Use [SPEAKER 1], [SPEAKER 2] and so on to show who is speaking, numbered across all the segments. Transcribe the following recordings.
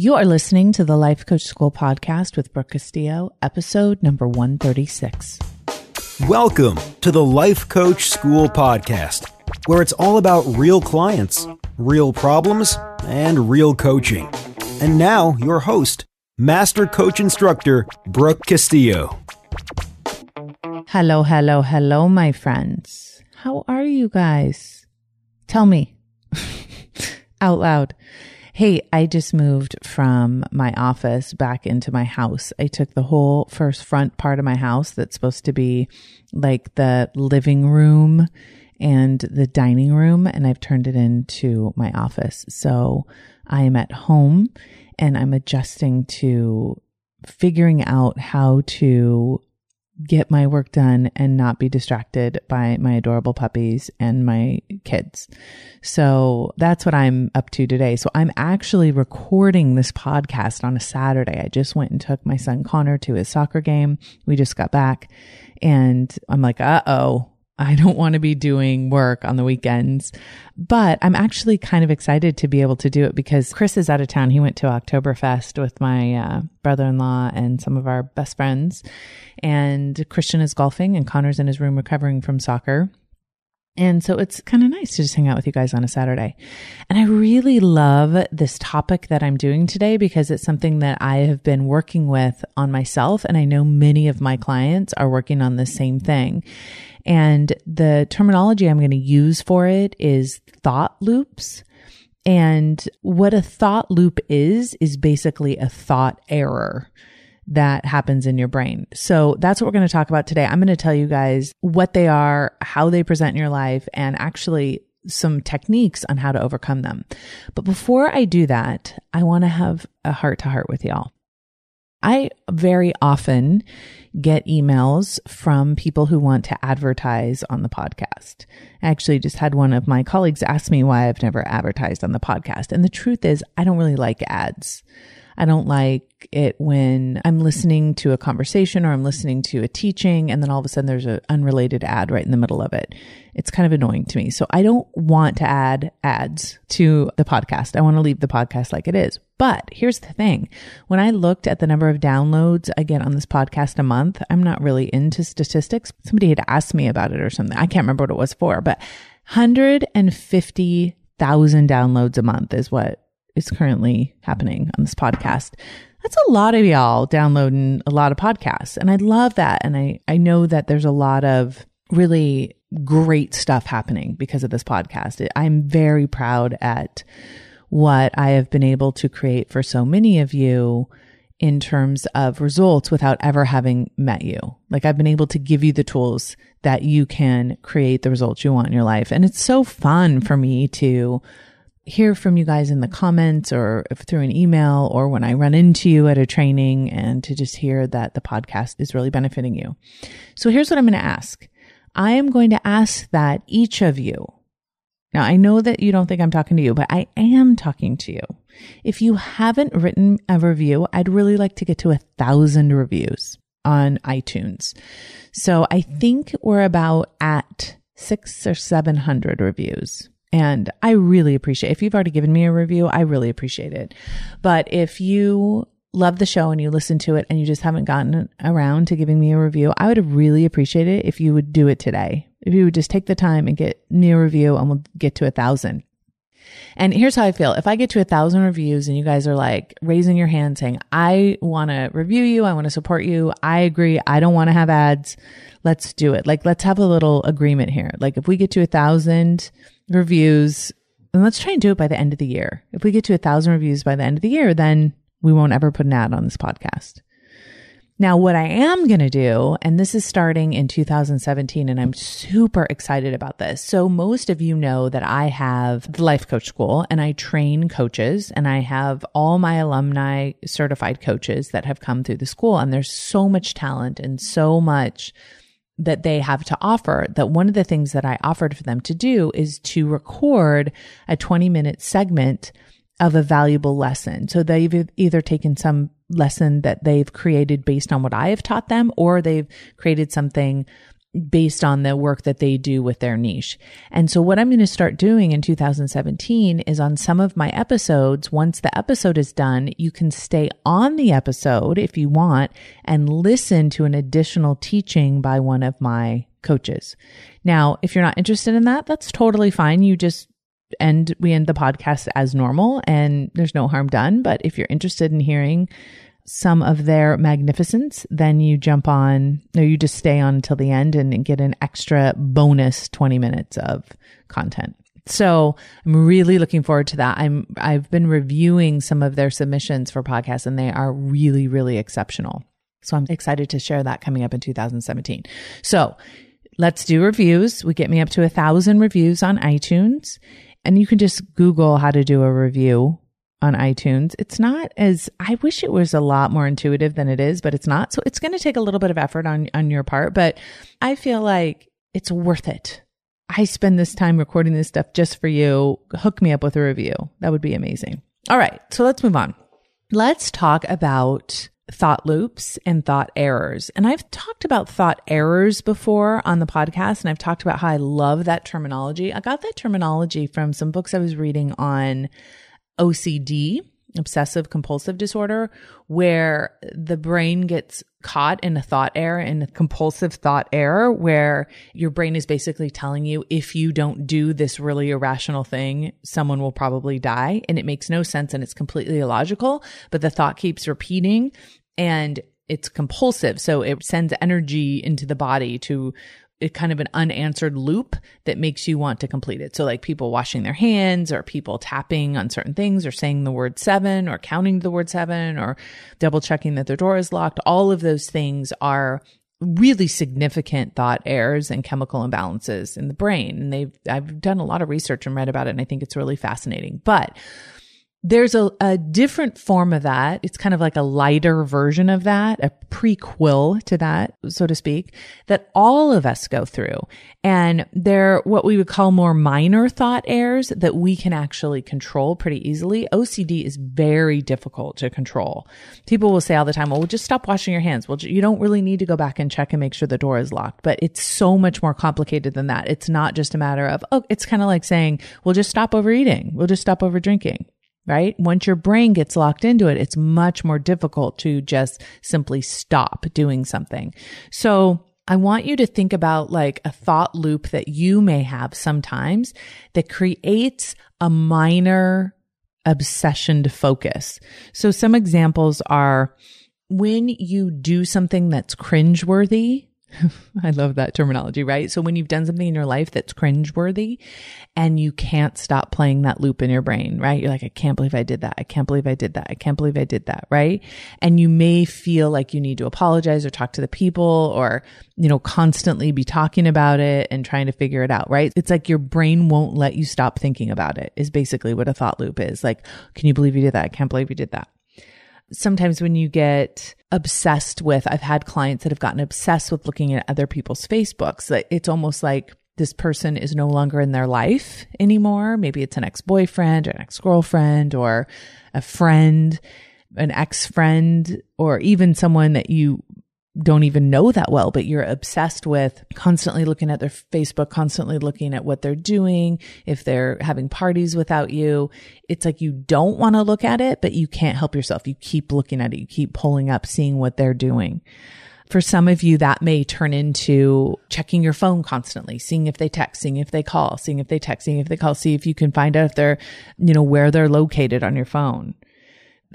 [SPEAKER 1] You are listening to the Life Coach School podcast with Brooke Castillo, episode number 136.
[SPEAKER 2] Welcome to the Life Coach School podcast, where it's all about real clients, real problems, and real coaching. And now, your host, Master Coach Instructor Brooke Castillo.
[SPEAKER 1] Hello, hello, hello, my friends. How are you guys? Tell me out loud. Hey, I just moved from my office back into my house. I took the whole first front part of my house that's supposed to be like the living room and the dining room, and I've turned it into my office. So I am at home and I'm adjusting to figuring out how to get my work done and not be distracted by my adorable puppies and my kids. So that's what I'm up to today. So I'm actually recording this podcast on a Saturday. I just went and took my son Connor to his soccer game. We just got back and I'm like, uh oh, I don't want to be doing work on the weekends, but I'm actually kind of excited to be able to do it because Chris is out of town. He went to Oktoberfest with my uh, brother-in-law and some of our best friends, and Christian is golfing and Connor's in his room recovering from soccer. And so it's kind of nice to just hang out with you guys on a Saturday. And I really love this topic that I'm doing today because it's something that I have been working with on myself. And I know many of my clients are working on the same thing. And the terminology I'm going to use for it is thought loops. And what a thought loop is, is basically a thought error that happens in your brain. So that's what we're going to talk about today. I'm going to tell you guys what they are, how they present in your life, and actually some techniques on how to overcome them. But before I do that, I want to have a heart to heart with y'all. I very often get emails from people who want to advertise on the podcast. I actually just had one of my colleagues ask me why I've never advertised on the podcast. And the truth is, I don't really like ads. I don't like it when I'm listening to a conversation or I'm listening to a teaching and then all of a sudden there's an unrelated ad right in the middle of it. It's kind of annoying to me. So I don't want to add ads to the podcast. I want to leave the podcast like it is. But here's the thing. When I looked at the number of downloads I get on this podcast a month, I'm not really into statistics. Somebody had asked me about it or something. I can't remember what it was for, but 150,000 downloads a month is what is currently happening on this podcast. That's a lot of y'all downloading a lot of podcasts. And I love that. And I, I know that there's a lot of really great stuff happening because of this podcast. I'm very proud at what I have been able to create for so many of you in terms of results without ever having met you. Like I've been able to give you the tools that you can create the results you want in your life. And it's so fun for me to hear from you guys in the comments or through an email or when I run into you at a training and to just hear that the podcast is really benefiting you. So here's what I'm going to ask. I am going to ask that each of you. Now I know that you don't think I'm talking to you, but I am talking to you. If you haven't written a review, I'd really like to get to a thousand reviews on iTunes. So I think we're about at six or 700 reviews. And I really appreciate if you've already given me a review, I really appreciate it. But if you love the show and you listen to it and you just haven't gotten around to giving me a review, I would really appreciate it if you would do it today. If you would just take the time and get me a review and we'll get to a thousand. And here's how I feel. If I get to a thousand reviews and you guys are like raising your hand saying, I want to review you. I want to support you. I agree. I don't want to have ads. Let's do it. Like, let's have a little agreement here. Like, if we get to a thousand reviews, and let's try and do it by the end of the year. If we get to a thousand reviews by the end of the year, then we won't ever put an ad on this podcast. Now, what I am going to do, and this is starting in 2017, and I'm super excited about this. So most of you know that I have the life coach school and I train coaches and I have all my alumni certified coaches that have come through the school. And there's so much talent and so much that they have to offer that one of the things that I offered for them to do is to record a 20 minute segment of a valuable lesson. So they've either taken some lesson that they've created based on what I have taught them, or they've created something based on the work that they do with their niche. And so what I'm going to start doing in 2017 is on some of my episodes, once the episode is done, you can stay on the episode if you want and listen to an additional teaching by one of my coaches. Now, if you're not interested in that, that's totally fine. You just end, we end the podcast as normal and there's no harm done. But if you're interested in hearing some of their magnificence, then you jump on or you just stay on until the end and get an extra bonus 20 minutes of content. So I'm really looking forward to that. I'm, I've been reviewing some of their submissions for podcasts and they are really, really exceptional. So I'm excited to share that coming up in 2017. So let's do reviews. We get me up to a thousand reviews on iTunes and you can just Google how to do a review on iTunes. It's not as I wish it was a lot more intuitive than it is, but it's not. So it's going to take a little bit of effort on on your part, but I feel like it's worth it. I spend this time recording this stuff just for you. Hook me up with a review. That would be amazing. All right, so let's move on. Let's talk about thought loops and thought errors. And I've talked about thought errors before on the podcast, and I've talked about how I love that terminology. I got that terminology from some books I was reading on OCD, obsessive compulsive disorder, where the brain gets caught in a thought error, in a compulsive thought error, where your brain is basically telling you if you don't do this really irrational thing, someone will probably die. And it makes no sense and it's completely illogical, but the thought keeps repeating and it's compulsive. So it sends energy into the body to kind of an unanswered loop that makes you want to complete it. So like people washing their hands or people tapping on certain things or saying the word seven or counting the word seven or double checking that their door is locked. All of those things are really significant thought errors and chemical imbalances in the brain. And they've, I've done a lot of research and read about it and I think it's really fascinating. But there's a, a different form of that. It's kind of like a lighter version of that, a prequel to that, so to speak, that all of us go through. And they're what we would call more minor thought errors that we can actually control pretty easily. OCD is very difficult to control. People will say all the time, well, just stop washing your hands. Well, you don't really need to go back and check and make sure the door is locked, but it's so much more complicated than that. It's not just a matter of, oh, it's kind of like saying, well, just stop overeating. We'll just stop over drinking right? Once your brain gets locked into it, it's much more difficult to just simply stop doing something. So I want you to think about like a thought loop that you may have sometimes that creates a minor obsession to focus. So some examples are when you do something that's cringeworthy, I love that terminology, right? So when you've done something in your life that's cringeworthy and you can't stop playing that loop in your brain, right? You're like, I can't believe I did that. I can't believe I did that. I can't believe I did that, right? And you may feel like you need to apologize or talk to the people or, you know, constantly be talking about it and trying to figure it out, right? It's like your brain won't let you stop thinking about it is basically what a thought loop is. Like, can you believe you did that? I can't believe you did that sometimes when you get obsessed with, I've had clients that have gotten obsessed with looking at other people's Facebooks. That It's almost like this person is no longer in their life anymore. Maybe it's an ex boyfriend or an ex girlfriend or a friend, an ex friend, or even someone that you don't even know that well, but you're obsessed with constantly looking at their Facebook, constantly looking at what they're doing. If they're having parties without you, it's like you don't want to look at it, but you can't help yourself. You keep looking at it. You keep pulling up, seeing what they're doing. For some of you, that may turn into checking your phone constantly, seeing if they text, seeing if they call, seeing if they text, seeing if they call, see if you can find out if they're, you know, where they're located on your phone.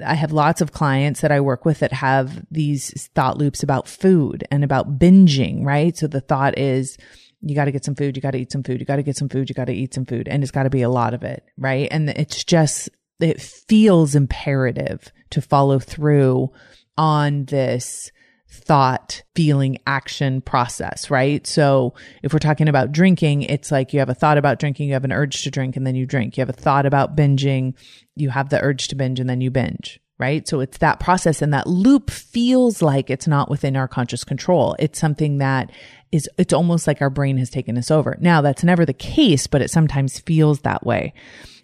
[SPEAKER 1] I have lots of clients that I work with that have these thought loops about food and about binging, right? So the thought is, you got to get some food, you got to eat some food, you got to get some food, you got to eat some food, and it's got to be a lot of it, right? And it's just, it feels imperative to follow through on this thought, feeling, action process, right? So if we're talking about drinking, it's like you have a thought about drinking, you have an urge to drink, and then you drink. You have a thought about binging, you have the urge to binge, and then you binge, right? So it's that process and that loop feels like it's not within our conscious control. It's something that is, it's almost like our brain has taken us over. Now that's never the case, but it sometimes feels that way.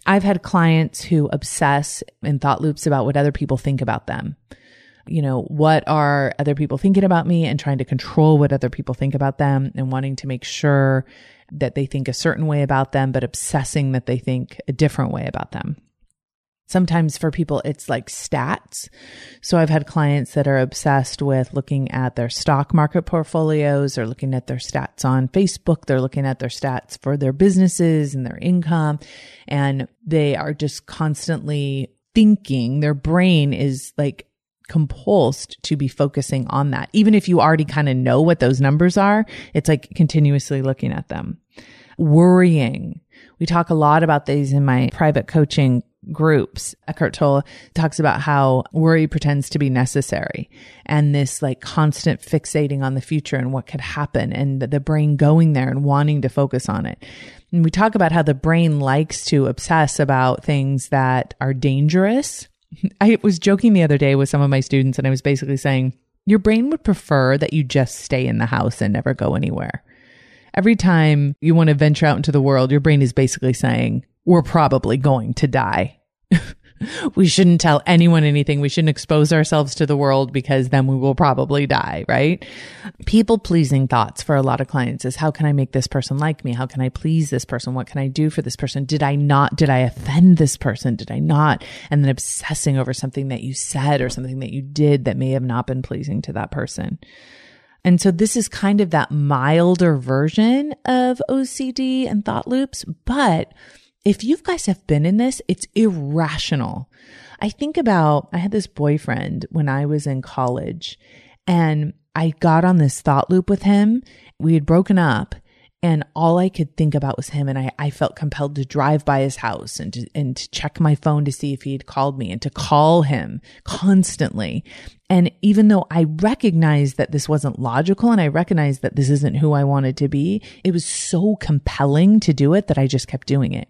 [SPEAKER 1] I've had clients who obsess in thought loops about what other people think about them you know, what are other people thinking about me and trying to control what other people think about them and wanting to make sure that they think a certain way about them, but obsessing that they think a different way about them. Sometimes for people, it's like stats. So I've had clients that are obsessed with looking at their stock market portfolios or looking at their stats on Facebook. They're looking at their stats for their businesses and their income. And they are just constantly thinking their brain is like compulsed to be focusing on that. Even if you already kind of know what those numbers are, it's like continuously looking at them. Worrying. We talk a lot about these in my private coaching groups. Eckhart Tolle talks about how worry pretends to be necessary and this like constant fixating on the future and what could happen and the brain going there and wanting to focus on it. And we talk about how the brain likes to obsess about things that are dangerous. I was joking the other day with some of my students and I was basically saying, your brain would prefer that you just stay in the house and never go anywhere. Every time you want to venture out into the world, your brain is basically saying, we're probably going to die. we shouldn't tell anyone anything. We shouldn't expose ourselves to the world because then we will probably die, right? People pleasing thoughts for a lot of clients is how can I make this person like me? How can I please this person? What can I do for this person? Did I not, did I offend this person? Did I not? And then obsessing over something that you said or something that you did that may have not been pleasing to that person. And so this is kind of that milder version of OCD and thought loops, but if you guys have been in this, it's irrational. I think about, I had this boyfriend when I was in college and I got on this thought loop with him. We had broken up and all I could think about was him. And I, I felt compelled to drive by his house and to, and to check my phone to see if he had called me and to call him constantly. And even though I recognized that this wasn't logical and I recognized that this isn't who I wanted to be, it was so compelling to do it that I just kept doing it.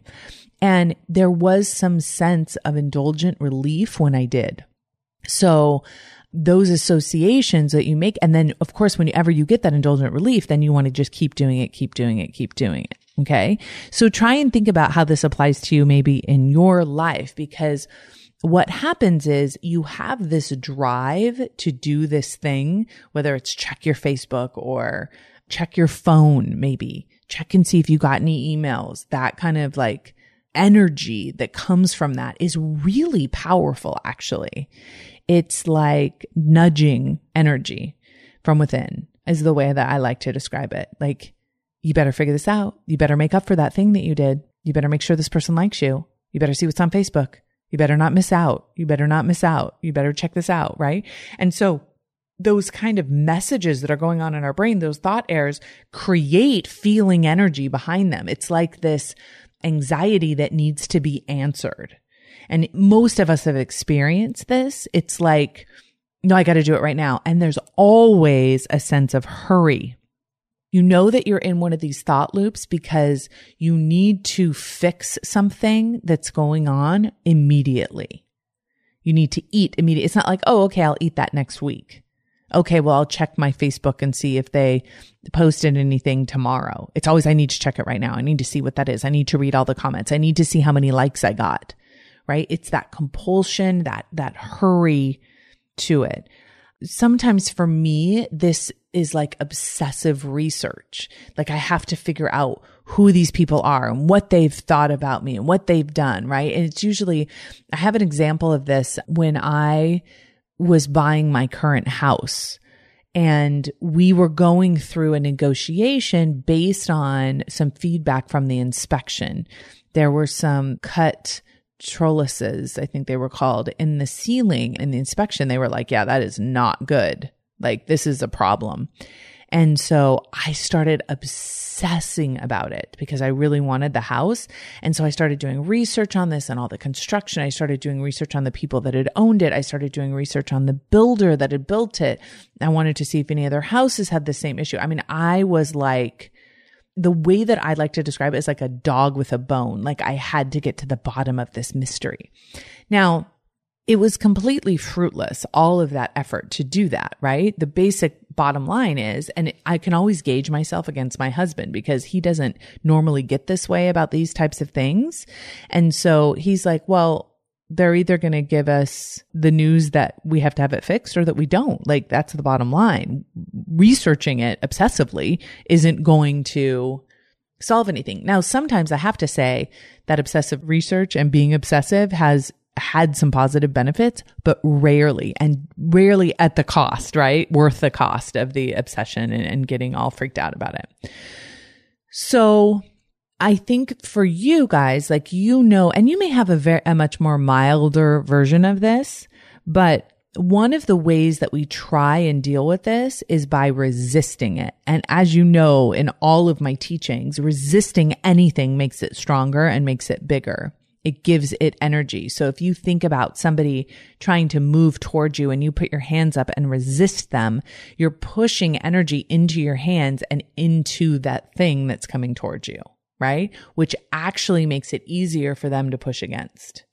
[SPEAKER 1] And there was some sense of indulgent relief when I did. So those associations that you make. And then, of course, whenever you get that indulgent relief, then you want to just keep doing it, keep doing it, keep doing it. Okay. So try and think about how this applies to you maybe in your life because what happens is you have this drive to do this thing, whether it's check your Facebook or check your phone, maybe check and see if you got any emails, that kind of like energy that comes from that is really powerful, actually. It's like nudging energy from within is the way that I like to describe it. Like, you better figure this out. You better make up for that thing that you did. You better make sure this person likes you. You better see what's on Facebook. You better not miss out. You better not miss out. You better check this out. Right. And so those kind of messages that are going on in our brain, those thought errors create feeling energy behind them. It's like this anxiety that needs to be answered. And most of us have experienced this. It's like, no, I got to do it right now. And there's always a sense of hurry. You know that you're in one of these thought loops because you need to fix something that's going on immediately. You need to eat immediately. It's not like, oh, okay, I'll eat that next week. Okay, well, I'll check my Facebook and see if they posted anything tomorrow. It's always, I need to check it right now. I need to see what that is. I need to read all the comments. I need to see how many likes I got right? It's that compulsion, that, that hurry to it. Sometimes for me, this is like obsessive research. Like I have to figure out who these people are and what they've thought about me and what they've done, right? And it's usually, I have an example of this when I was buying my current house and we were going through a negotiation based on some feedback from the inspection. There were some cut trellises, I think they were called, in the ceiling in the inspection. They were like, yeah, that is not good. Like, this is a problem. And so I started obsessing about it because I really wanted the house. And so I started doing research on this and all the construction. I started doing research on the people that had owned it. I started doing research on the builder that had built it. I wanted to see if any other houses had the same issue. I mean, I was like, the way that I like to describe it is like a dog with a bone. Like I had to get to the bottom of this mystery. Now, it was completely fruitless, all of that effort to do that, right? The basic bottom line is, and I can always gauge myself against my husband because he doesn't normally get this way about these types of things. And so he's like, well, they're either going to give us the news that we have to have it fixed or that we don't. Like that's the bottom line. Researching it obsessively isn't going to solve anything. Now, sometimes I have to say that obsessive research and being obsessive has had some positive benefits, but rarely and rarely at the cost, right? Worth the cost of the obsession and, and getting all freaked out about it. So I think for you guys, like, you know, and you may have a very, a much more milder version of this, but one of the ways that we try and deal with this is by resisting it. And as you know, in all of my teachings, resisting anything makes it stronger and makes it bigger. It gives it energy. So if you think about somebody trying to move towards you and you put your hands up and resist them, you're pushing energy into your hands and into that thing that's coming towards you right? Which actually makes it easier for them to push against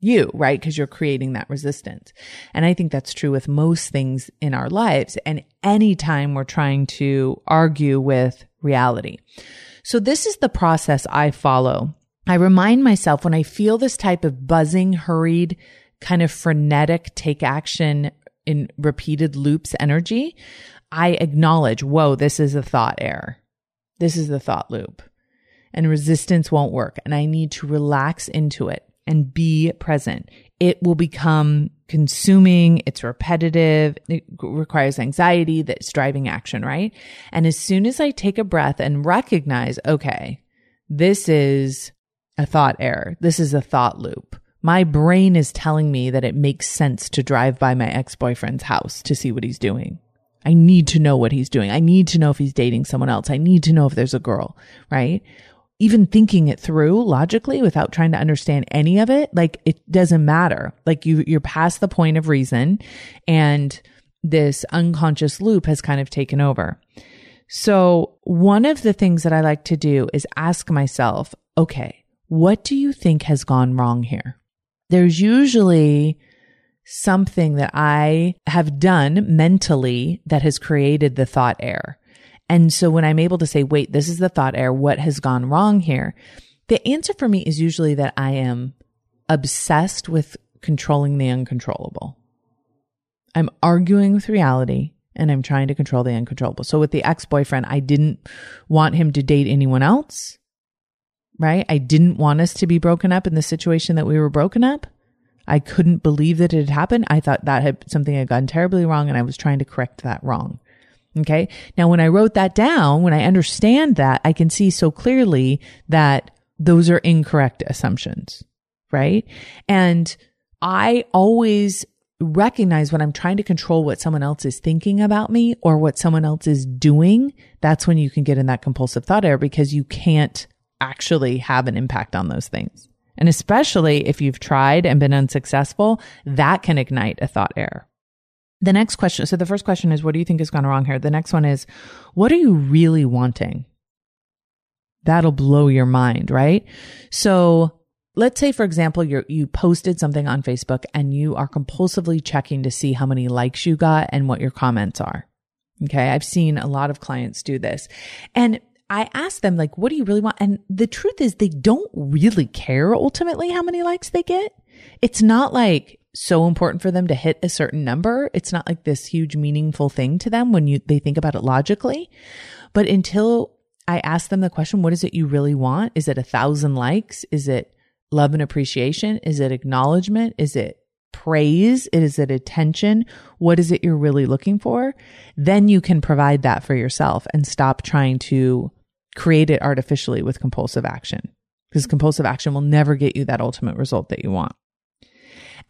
[SPEAKER 1] you, right? Because you're creating that resistance. And I think that's true with most things in our lives and anytime we're trying to argue with reality. So this is the process I follow. I remind myself when I feel this type of buzzing, hurried, kind of frenetic take action in repeated loops energy, I acknowledge, whoa, this is a thought error. This is the thought loop and resistance won't work. And I need to relax into it and be present. It will become consuming. It's repetitive. It requires anxiety that's driving action, right? And as soon as I take a breath and recognize, okay, this is a thought error. This is a thought loop. My brain is telling me that it makes sense to drive by my ex-boyfriend's house to see what he's doing. I need to know what he's doing. I need to know if he's dating someone else. I need to know if there's a girl, right? Even thinking it through logically without trying to understand any of it, like it doesn't matter. Like you, you're past the point of reason and this unconscious loop has kind of taken over. So one of the things that I like to do is ask myself, okay, what do you think has gone wrong here? There's usually something that I have done mentally that has created the thought error. And so when I'm able to say, wait, this is the thought error, what has gone wrong here? The answer for me is usually that I am obsessed with controlling the uncontrollable. I'm arguing with reality and I'm trying to control the uncontrollable. So with the ex boyfriend, I didn't want him to date anyone else, right? I didn't want us to be broken up in the situation that we were broken up. I couldn't believe that it had happened. I thought that had something had gone terribly wrong and I was trying to correct that wrong. Okay. Now, when I wrote that down, when I understand that, I can see so clearly that those are incorrect assumptions. Right. And I always recognize when I'm trying to control what someone else is thinking about me or what someone else is doing. That's when you can get in that compulsive thought error because you can't actually have an impact on those things. And especially if you've tried and been unsuccessful, that can ignite a thought error. The next question. So the first question is, what do you think has gone wrong here? The next one is, what are you really wanting? That'll blow your mind, right? So let's say, for example, you you posted something on Facebook and you are compulsively checking to see how many likes you got and what your comments are. Okay. I've seen a lot of clients do this and I ask them like, what do you really want? And the truth is they don't really care ultimately how many likes they get. It's not like so important for them to hit a certain number. It's not like this huge meaningful thing to them when you, they think about it logically. But until I ask them the question, what is it you really want? Is it a thousand likes? Is it love and appreciation? Is it acknowledgement? Is it praise? Is it attention? What is it you're really looking for? Then you can provide that for yourself and stop trying to create it artificially with compulsive action because compulsive action will never get you that ultimate result that you want.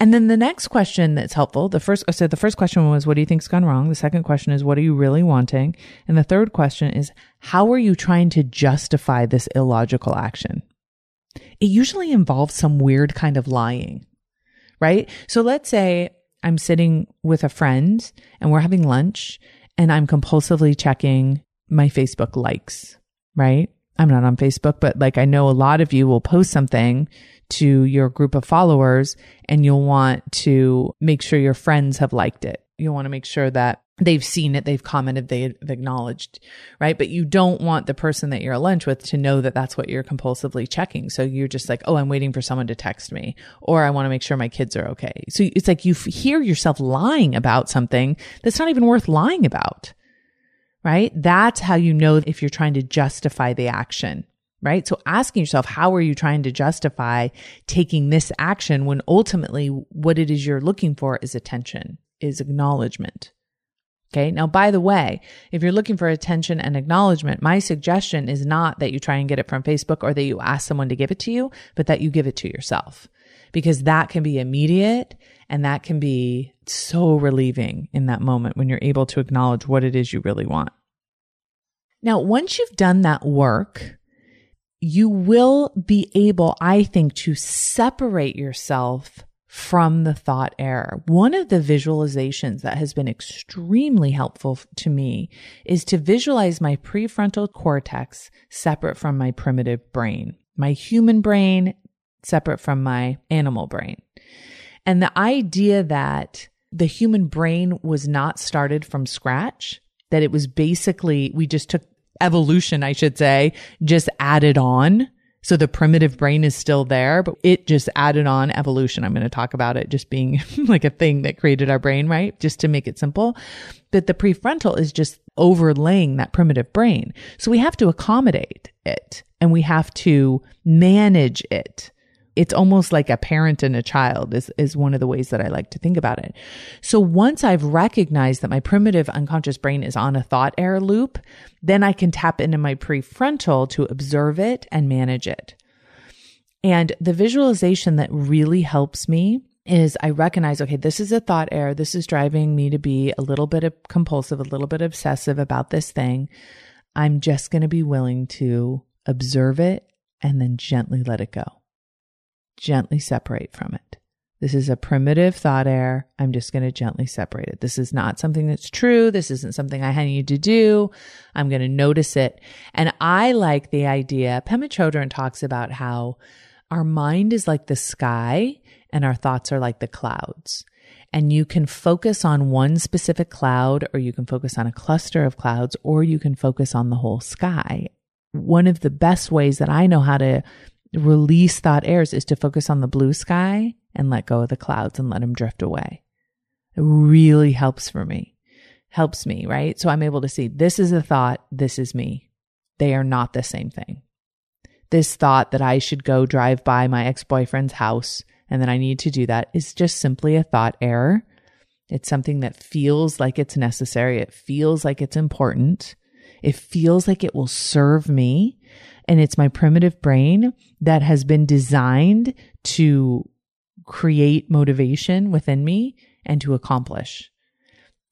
[SPEAKER 1] And then the next question that's helpful, the first, so the first question was, what do you think's gone wrong? The second question is, what are you really wanting? And the third question is, how are you trying to justify this illogical action? It usually involves some weird kind of lying, right? So let's say I'm sitting with a friend and we're having lunch and I'm compulsively checking my Facebook likes, right? I'm not on Facebook, but like I know a lot of you will post something to your group of followers and you'll want to make sure your friends have liked it. You'll want to make sure that they've seen it, they've commented, they've acknowledged, right? But you don't want the person that you're at lunch with to know that that's what you're compulsively checking. So you're just like, oh, I'm waiting for someone to text me, or I want to make sure my kids are okay. So it's like you hear yourself lying about something that's not even worth lying about, right? That's how you know if you're trying to justify the action right? So asking yourself, how are you trying to justify taking this action when ultimately what it is you're looking for is attention, is acknowledgement. Okay. Now, by the way, if you're looking for attention and acknowledgement, my suggestion is not that you try and get it from Facebook or that you ask someone to give it to you, but that you give it to yourself because that can be immediate and that can be so relieving in that moment when you're able to acknowledge what it is you really want. Now, once you've done that work, you will be able, I think, to separate yourself from the thought error. One of the visualizations that has been extremely helpful to me is to visualize my prefrontal cortex separate from my primitive brain, my human brain separate from my animal brain. And the idea that the human brain was not started from scratch, that it was basically, we just took evolution, I should say, just added on. So the primitive brain is still there, but it just added on evolution. I'm going to talk about it just being like a thing that created our brain, right? Just to make it simple. But the prefrontal is just overlaying that primitive brain. So we have to accommodate it and we have to manage it it's almost like a parent and a child is, is one of the ways that I like to think about it. So once I've recognized that my primitive unconscious brain is on a thought error loop, then I can tap into my prefrontal to observe it and manage it. And the visualization that really helps me is I recognize, okay, this is a thought error. This is driving me to be a little bit of compulsive, a little bit obsessive about this thing. I'm just going to be willing to observe it and then gently let it go gently separate from it. This is a primitive thought error. I'm just going to gently separate it. This is not something that's true. This isn't something I need to do. I'm going to notice it. And I like the idea. Pema Chodron talks about how our mind is like the sky and our thoughts are like the clouds. And you can focus on one specific cloud or you can focus on a cluster of clouds or you can focus on the whole sky. One of the best ways that I know how to release thought errors is to focus on the blue sky and let go of the clouds and let them drift away. It really helps for me. Helps me, right? So I'm able to see this is a thought, this is me. They are not the same thing. This thought that I should go drive by my ex boyfriend's house and that I need to do that is just simply a thought error. It's something that feels like it's necessary. It feels like it's important. It feels like it will serve me. And it's my primitive brain that has been designed to create motivation within me and to accomplish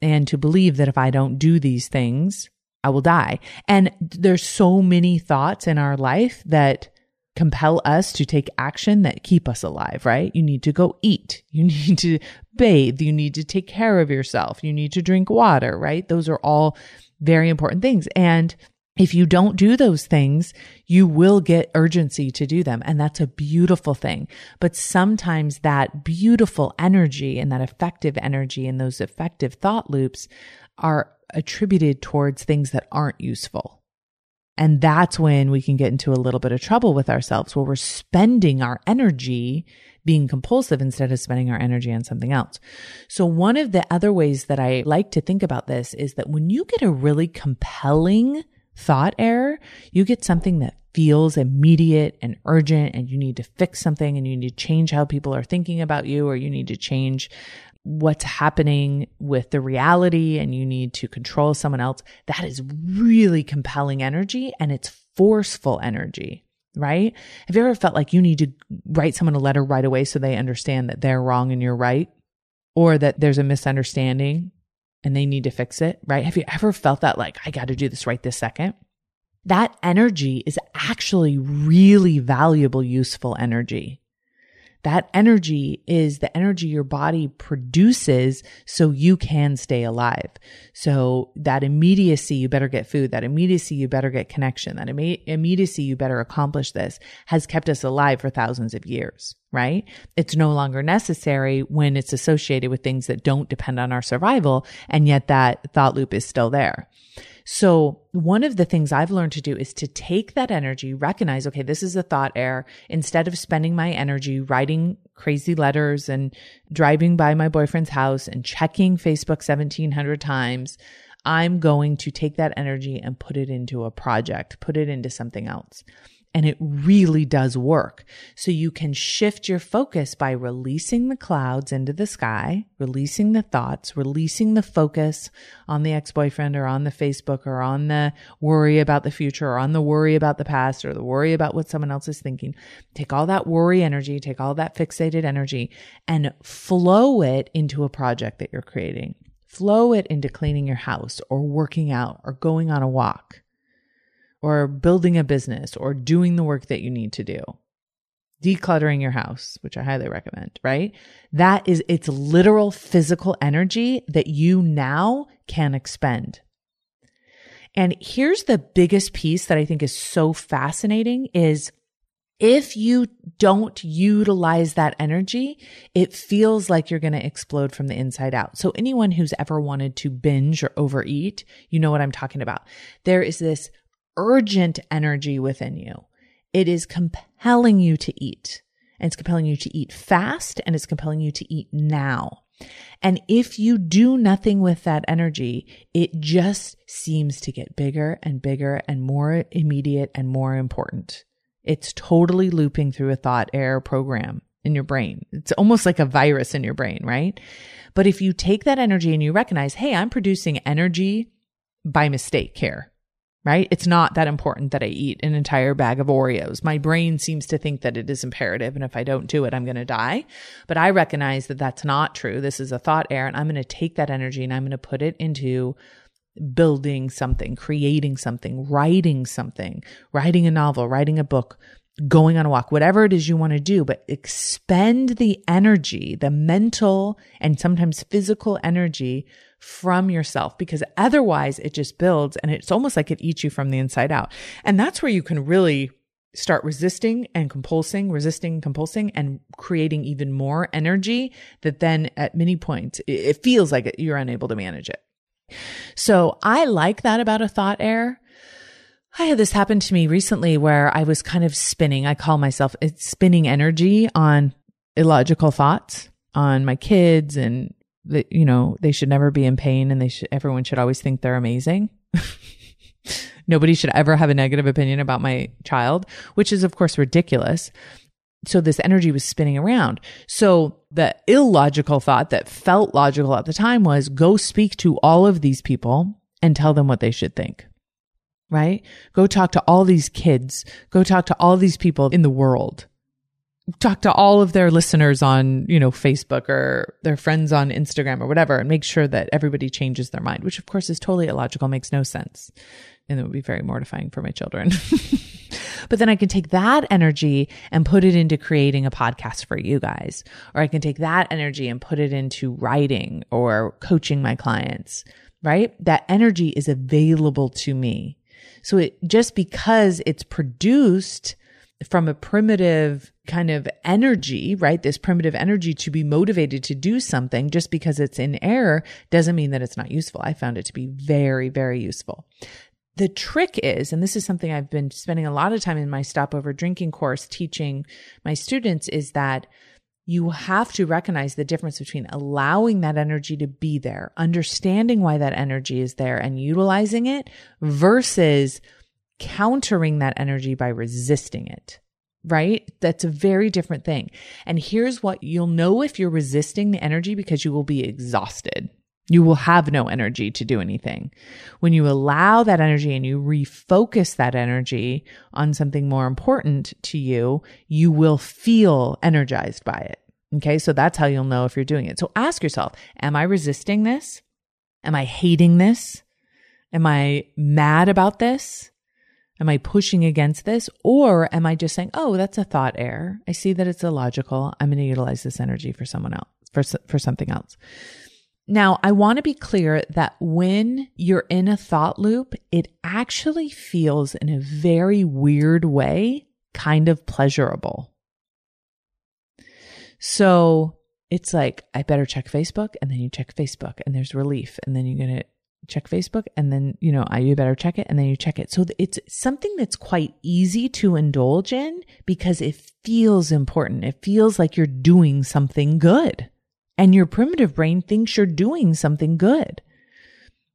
[SPEAKER 1] and to believe that if I don't do these things, I will die. And there's so many thoughts in our life that compel us to take action that keep us alive, right? You need to go eat. You need to bathe. You need to take care of yourself. You need to drink water, right? Those are all very important things. And if you don't do those things, you will get urgency to do them. And that's a beautiful thing. But sometimes that beautiful energy and that effective energy and those effective thought loops are attributed towards things that aren't useful. And that's when we can get into a little bit of trouble with ourselves where we're spending our energy being compulsive instead of spending our energy on something else. So one of the other ways that I like to think about this is that when you get a really compelling thought error, you get something that feels immediate and urgent and you need to fix something and you need to change how people are thinking about you or you need to change what's happening with the reality and you need to control someone else. That is really compelling energy and it's forceful energy, right? Have you ever felt like you need to write someone a letter right away so they understand that they're wrong and you're right? Or that there's a misunderstanding and they need to fix it, right? Have you ever felt that like, I got to do this right this second? That energy is actually really valuable, useful energy. That energy is the energy your body produces so you can stay alive. So that immediacy, you better get food. That immediacy, you better get connection. That imme- immediacy, you better accomplish this has kept us alive for thousands of years, right? It's no longer necessary when it's associated with things that don't depend on our survival. And yet that thought loop is still there. So one of the things I've learned to do is to take that energy, recognize, okay, this is a thought error. Instead of spending my energy writing crazy letters and driving by my boyfriend's house and checking Facebook 1700 times, I'm going to take that energy and put it into a project, put it into something else and it really does work. So you can shift your focus by releasing the clouds into the sky, releasing the thoughts, releasing the focus on the ex-boyfriend or on the Facebook or on the worry about the future or on the worry about the past or the worry about what someone else is thinking. Take all that worry energy, take all that fixated energy and flow it into a project that you're creating. Flow it into cleaning your house or working out or going on a walk or building a business or doing the work that you need to do. Decluttering your house, which I highly recommend, right? That is its literal physical energy that you now can expend. And here's the biggest piece that I think is so fascinating is if you don't utilize that energy, it feels like you're going to explode from the inside out. So anyone who's ever wanted to binge or overeat, you know what I'm talking about. There is this urgent energy within you. It is compelling you to eat. And it's compelling you to eat fast and it's compelling you to eat now. And if you do nothing with that energy, it just seems to get bigger and bigger and more immediate and more important. It's totally looping through a thought error program in your brain. It's almost like a virus in your brain, right? But if you take that energy and you recognize, hey, I'm producing energy by mistake here right? It's not that important that I eat an entire bag of Oreos. My brain seems to think that it is imperative. And if I don't do it, I'm going to die. But I recognize that that's not true. This is a thought error. And I'm going to take that energy and I'm going to put it into building something, creating something, writing something, writing a novel, writing a book, going on a walk, whatever it is you want to do, but expend the energy, the mental and sometimes physical energy from yourself because otherwise it just builds and it's almost like it eats you from the inside out. And that's where you can really start resisting and compulsing, resisting, compulsing, and creating even more energy that then at many points it feels like you're unable to manage it. So I like that about a thought error. I had this happen to me recently where I was kind of spinning. I call myself it's spinning energy on illogical thoughts on my kids and that you know they should never be in pain and they should everyone should always think they're amazing. Nobody should ever have a negative opinion about my child which is of course ridiculous. So this energy was spinning around. So the illogical thought that felt logical at the time was go speak to all of these people and tell them what they should think right? Go talk to all these kids. Go talk to all these people in the world talk to all of their listeners on, you know, Facebook or their friends on Instagram or whatever and make sure that everybody changes their mind, which of course is totally illogical, makes no sense. And it would be very mortifying for my children. but then I can take that energy and put it into creating a podcast for you guys. Or I can take that energy and put it into writing or coaching my clients, right? That energy is available to me. So it just because it's produced from a primitive kind of energy, right? This primitive energy to be motivated to do something just because it's in error doesn't mean that it's not useful. I found it to be very, very useful. The trick is, and this is something I've been spending a lot of time in my stopover drinking course teaching my students is that you have to recognize the difference between allowing that energy to be there, understanding why that energy is there and utilizing it versus countering that energy by resisting it, right? That's a very different thing. And here's what you'll know if you're resisting the energy because you will be exhausted. You will have no energy to do anything. When you allow that energy and you refocus that energy on something more important to you, you will feel energized by it. Okay. So that's how you'll know if you're doing it. So ask yourself, am I resisting this? Am I hating this? Am I mad about this? Am I pushing against this or am I just saying, "Oh, that's a thought error. I see that it's illogical. I'm going to utilize this energy for someone else, for for something else." Now, I want to be clear that when you're in a thought loop, it actually feels in a very weird way kind of pleasurable. So it's like, I better check Facebook. And then you check Facebook and there's relief. And then you're going to check Facebook and then, you know, I you better check it and then you check it. So it's something that's quite easy to indulge in because it feels important. It feels like you're doing something good and your primitive brain thinks you're doing something good.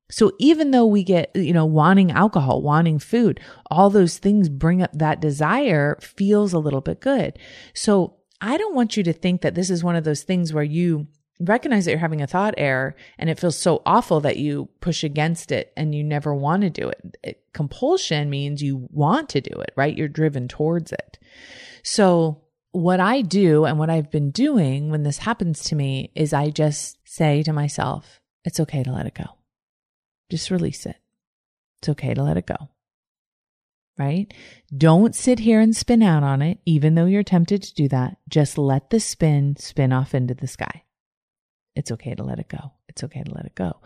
[SPEAKER 1] So even though we get, you know, wanting alcohol, wanting food, all those things bring up that desire feels a little bit good. So I don't want you to think that this is one of those things where you recognize that you're having a thought error and it feels so awful that you push against it and you never want to do it. it. Compulsion means you want to do it, right? You're driven towards it. So what I do and what I've been doing when this happens to me is I just say to myself, it's okay to let it go. Just release it. It's okay to let it go. Right? Don't sit here and spin out on it, even though you're tempted to do that. Just let the spin spin off into the sky. It's okay to let it go. It's okay to let it go.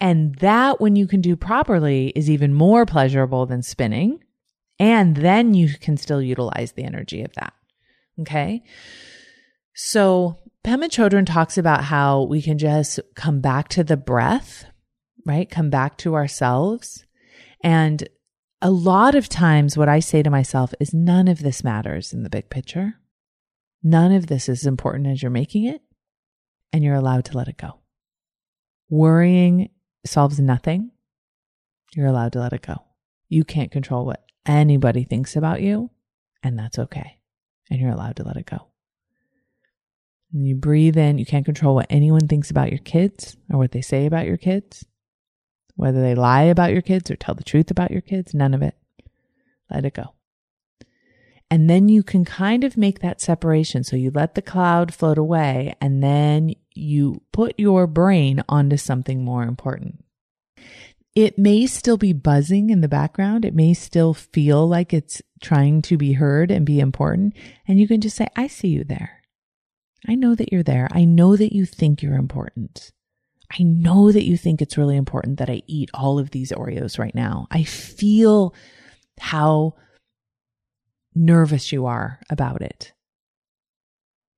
[SPEAKER 1] And that, when you can do properly, is even more pleasurable than spinning. And then you can still utilize the energy of that. Okay. So Pema Chodron talks about how we can just come back to the breath, right? Come back to ourselves. And a lot of times what I say to myself is none of this matters in the big picture. None of this is important as you're making it and you're allowed to let it go. Worrying solves nothing. You're allowed to let it go. You can't control what anybody thinks about you, and that's okay. And you're allowed to let it go. And you breathe in. You can't control what anyone thinks about your kids or what they say about your kids, whether they lie about your kids or tell the truth about your kids. None of it. Let it go. And then you can kind of make that separation. So you let the cloud float away and then you put your brain onto something more important. It may still be buzzing in the background. It may still feel like it's trying to be heard and be important. And you can just say, I see you there. I know that you're there. I know that you think you're important. I know that you think it's really important that I eat all of these Oreos right now. I feel how nervous you are about it.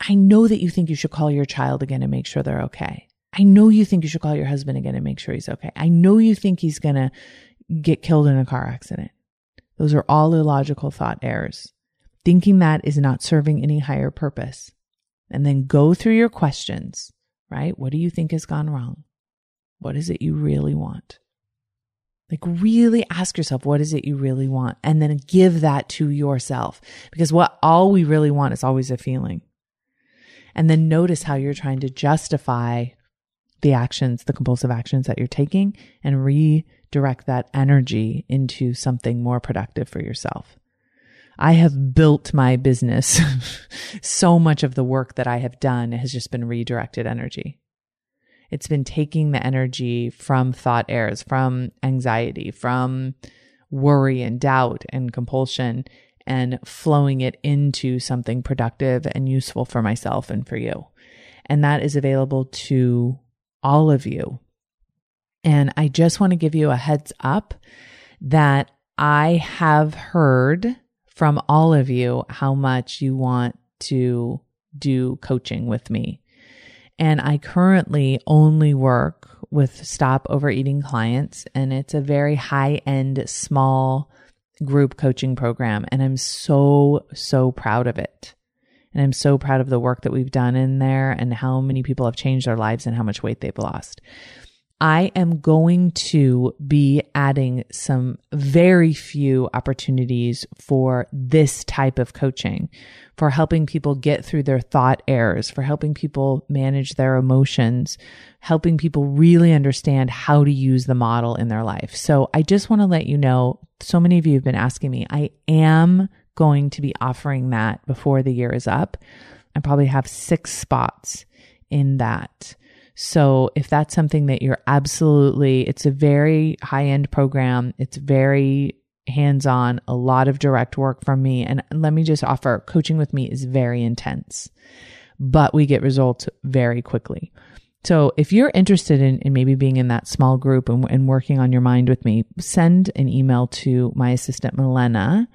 [SPEAKER 1] I know that you think you should call your child again and make sure they're okay. I know you think you should call your husband again and make sure he's okay. I know you think he's going to get killed in a car accident. Those are all illogical thought errors. Thinking that is not serving any higher purpose. And then go through your questions, right? What do you think has gone wrong? What is it you really want? Like really ask yourself, what is it you really want? And then give that to yourself because what all we really want is always a feeling. And then notice how you're trying to justify the actions, the compulsive actions that you're taking and redirect that energy into something more productive for yourself. I have built my business. so much of the work that I have done has just been redirected energy. It's been taking the energy from thought errors, from anxiety, from worry and doubt and compulsion and flowing it into something productive and useful for myself and for you. And that is available to all of you. And I just want to give you a heads up that I have heard from all of you how much you want to do coaching with me. And I currently only work with stop overeating clients, and it's a very high end, small group coaching program. And I'm so, so proud of it. And I'm so proud of the work that we've done in there and how many people have changed their lives and how much weight they've lost. I am going to be adding some very few opportunities for this type of coaching, for helping people get through their thought errors, for helping people manage their emotions, helping people really understand how to use the model in their life. So I just want to let you know so many of you have been asking me, I am going to be offering that before the year is up. I probably have six spots in that. So if that's something that you're absolutely, it's a very high end program. It's very hands on, a lot of direct work from me. And let me just offer coaching with me is very intense, but we get results very quickly. So if you're interested in, in maybe being in that small group and, and working on your mind with me, send an email to my assistant, Milena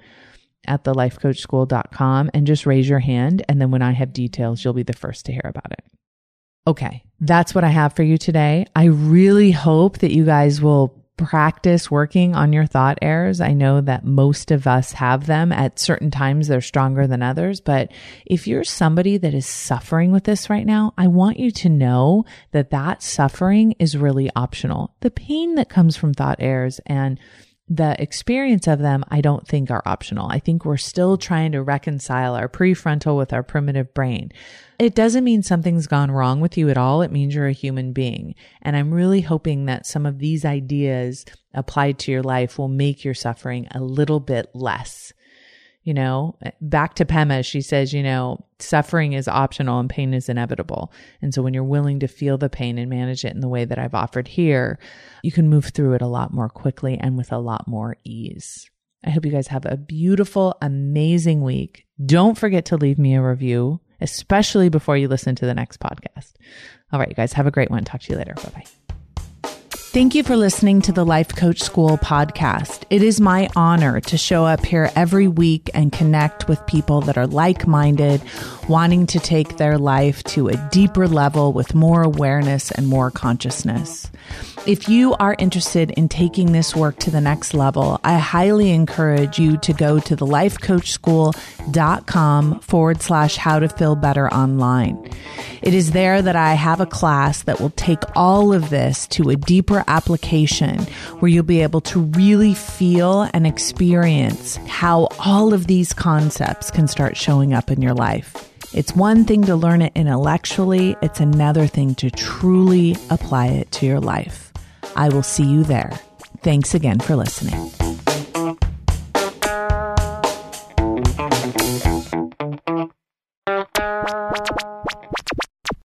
[SPEAKER 1] at thelifecoachschool.com and just raise your hand. And then when I have details, you'll be the first to hear about it. Okay. That's what I have for you today. I really hope that you guys will practice working on your thought errors. I know that most of us have them at certain times. They're stronger than others. But if you're somebody that is suffering with this right now, I want you to know that that suffering is really optional. The pain that comes from thought errors and the experience of them, I don't think are optional. I think we're still trying to reconcile our prefrontal with our primitive brain. It doesn't mean something's gone wrong with you at all. It means you're a human being. And I'm really hoping that some of these ideas applied to your life will make your suffering a little bit less you know, back to Pema, she says, you know, suffering is optional and pain is inevitable. And so when you're willing to feel the pain and manage it in the way that I've offered here, you can move through it a lot more quickly and with a lot more ease. I hope you guys have a beautiful, amazing week. Don't forget to leave me a review, especially before you listen to the next podcast. All right, you guys have a great one. Talk to you later. Bye bye. Thank you for listening to the Life Coach School podcast. It is my honor to show up here every week and connect with people that are like minded, wanting to take their life to a deeper level with more awareness and more consciousness. If you are interested in taking this work to the next level, I highly encourage you to go to the lifecoachschool.com forward slash how to feel better online. It is there that I have a class that will take all of this to a deeper application where you'll be able to really feel and experience how all of these concepts can start showing up in your life. It's one thing to learn it intellectually, it's another thing to truly apply it to your life. I will see you there. Thanks again for listening.